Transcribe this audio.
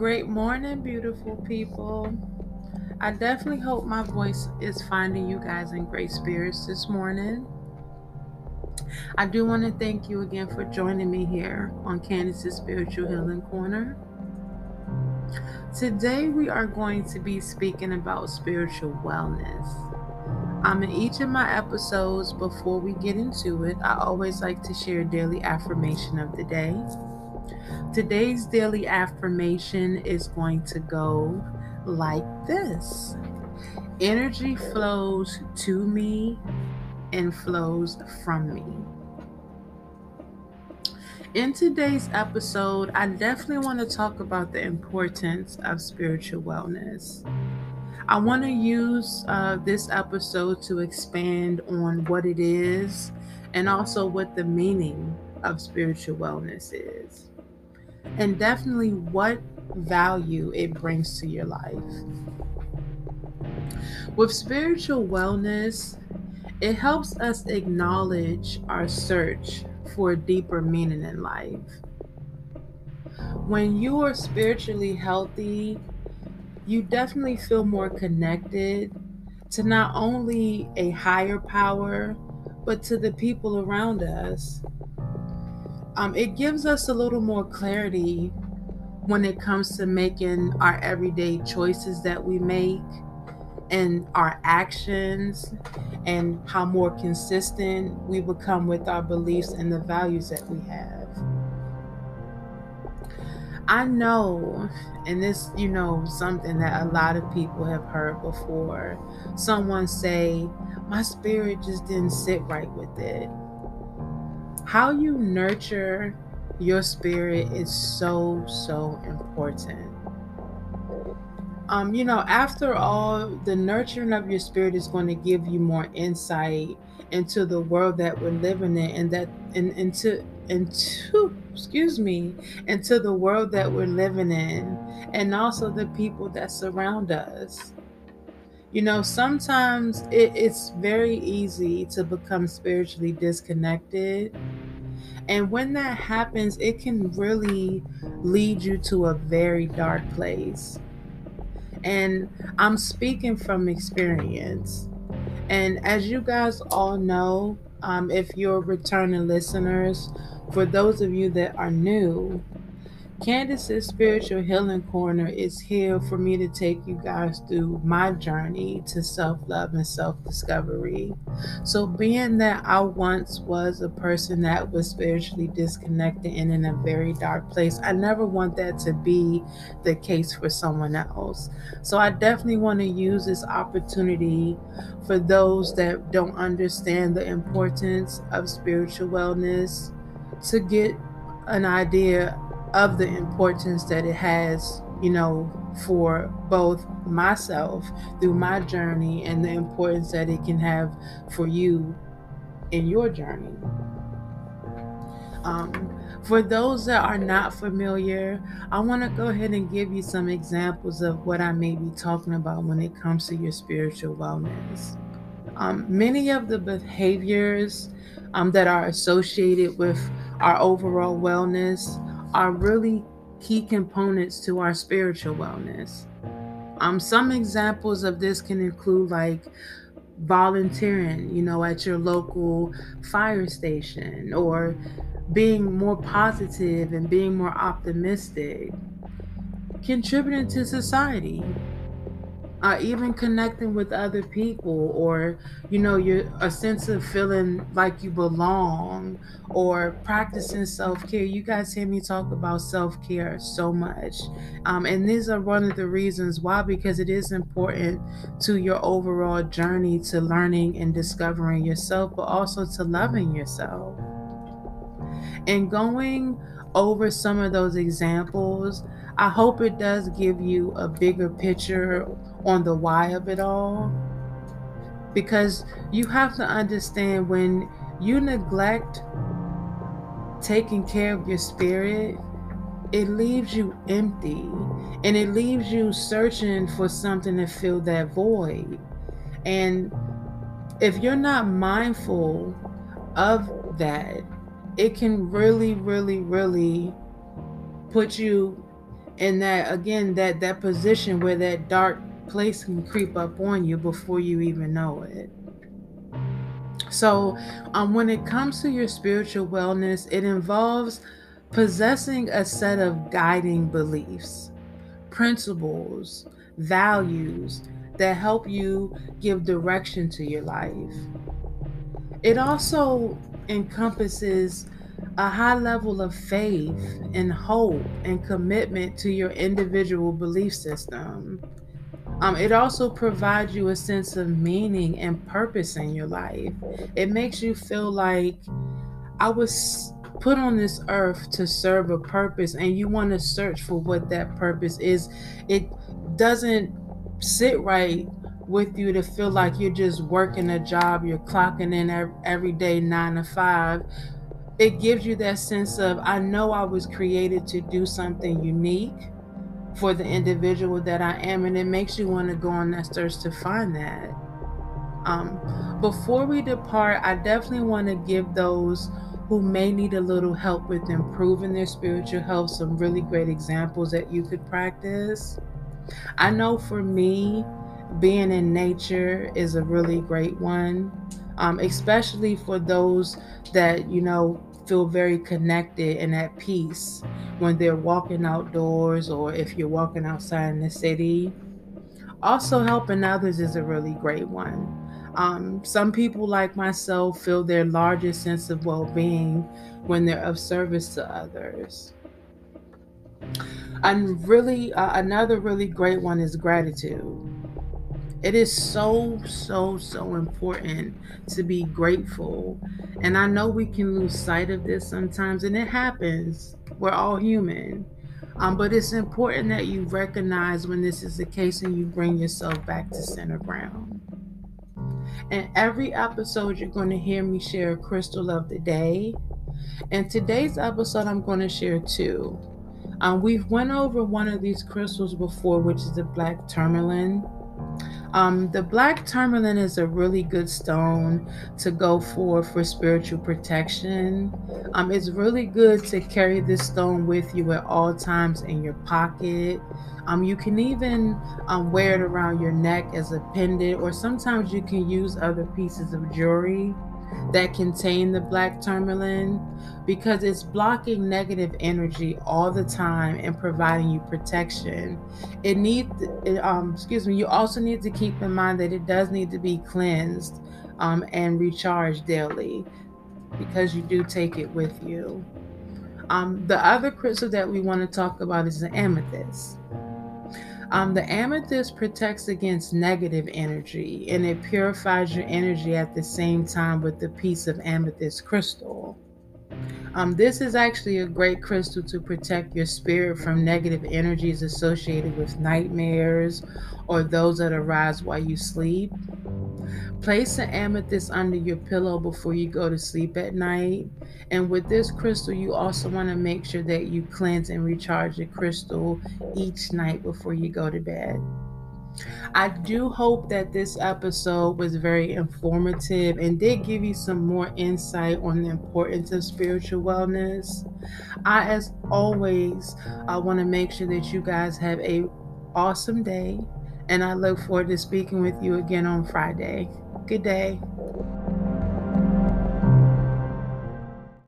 Great morning, beautiful people. I definitely hope my voice is finding you guys in great spirits this morning. I do want to thank you again for joining me here on Candice's Spiritual Healing Corner. Today, we are going to be speaking about spiritual wellness. Um, in each of my episodes, before we get into it, I always like to share daily affirmation of the day. Today's daily affirmation is going to go like this Energy flows to me and flows from me. In today's episode, I definitely want to talk about the importance of spiritual wellness. I want to use uh, this episode to expand on what it is and also what the meaning of spiritual wellness is and definitely what value it brings to your life. With spiritual wellness, it helps us acknowledge our search for a deeper meaning in life. When you are spiritually healthy, you definitely feel more connected to not only a higher power, but to the people around us um, it gives us a little more clarity when it comes to making our everyday choices that we make and our actions and how more consistent we become with our beliefs and the values that we have. I know, and this, you know, something that a lot of people have heard before. Someone say, My spirit just didn't sit right with it how you nurture your spirit is so so important. Um you know after all the nurturing of your spirit is going to give you more insight into the world that we're living in and that and into into excuse me into the world that we're living in and also the people that surround us you know sometimes it, it's very easy to become spiritually disconnected and when that happens, it can really lead you to a very dark place. And I'm speaking from experience. And as you guys all know, um, if you're returning listeners, for those of you that are new, Candice's Spiritual Healing Corner is here for me to take you guys through my journey to self love and self discovery. So, being that I once was a person that was spiritually disconnected and in a very dark place, I never want that to be the case for someone else. So, I definitely want to use this opportunity for those that don't understand the importance of spiritual wellness to get an idea of the importance that it has, you know, for both myself through my journey and the importance that it can have for you in your journey. Um, for those that are not familiar, I want to go ahead and give you some examples of what I may be talking about when it comes to your spiritual wellness. Um, many of the behaviors um, that are associated with our overall wellness are really key components to our spiritual wellness. Um, some examples of this can include like volunteering, you know, at your local fire station or being more positive and being more optimistic, contributing to society, uh, even connecting with other people or you know your a sense of feeling like you belong or practicing self-care. You guys hear me talk about self-care so much. Um, and these are one of the reasons why because it is important to your overall journey to learning and discovering yourself but also to loving yourself and going over some of those examples I hope it does give you a bigger picture on the why of it all. Because you have to understand when you neglect taking care of your spirit, it leaves you empty and it leaves you searching for something to fill that void. And if you're not mindful of that, it can really, really, really put you in that again that that position where that dark place can creep up on you before you even know it. So um, when it comes to your spiritual wellness it involves possessing a set of guiding beliefs principles values that help you give direction to your life. It also encompasses a high level of faith and hope and commitment to your individual belief system. Um, it also provides you a sense of meaning and purpose in your life. It makes you feel like I was put on this earth to serve a purpose, and you want to search for what that purpose is. It doesn't sit right with you to feel like you're just working a job, you're clocking in every day, nine to five it gives you that sense of I know I was created to do something unique for the individual that I am, and it makes you want to go on that search to find that. Um, before we depart, I definitely want to give those who may need a little help with improving their spiritual health some really great examples that you could practice. I know for me, being in nature is a really great one, um, especially for those that, you know, feel very connected and at peace when they're walking outdoors or if you're walking outside in the city. Also, helping others is a really great one. Um, some people, like myself, feel their largest sense of well being when they're of service to others. And really, uh, another really great one is gratitude. It is so, so, so important to be grateful. And I know we can lose sight of this sometimes, and it happens. We're all human. Um, but it's important that you recognize when this is the case and you bring yourself back to center ground. And every episode, you're going to hear me share a crystal of the day. And today's episode, I'm going to share two. Um, we've went over one of these crystals before, which is the black tourmaline. Um, the black tourmaline is a really good stone to go for for spiritual protection. Um, it's really good to carry this stone with you at all times in your pocket. Um, you can even um, wear it around your neck as a pendant, or sometimes you can use other pieces of jewelry that contain the black tourmaline because it's blocking negative energy all the time and providing you protection. It needs, um, excuse me, you also need to keep in mind that it does need to be cleansed um, and recharged daily because you do take it with you. Um, the other crystal that we want to talk about is the amethyst. Um, the amethyst protects against negative energy and it purifies your energy at the same time with the piece of amethyst crystal. Um, this is actually a great crystal to protect your spirit from negative energies associated with nightmares or those that arise while you sleep. Place an amethyst under your pillow before you go to sleep at night. And with this crystal, you also want to make sure that you cleanse and recharge your crystal each night before you go to bed. I do hope that this episode was very informative and did give you some more insight on the importance of spiritual wellness. I, as always, I want to make sure that you guys have a awesome day, and I look forward to speaking with you again on Friday. Good day.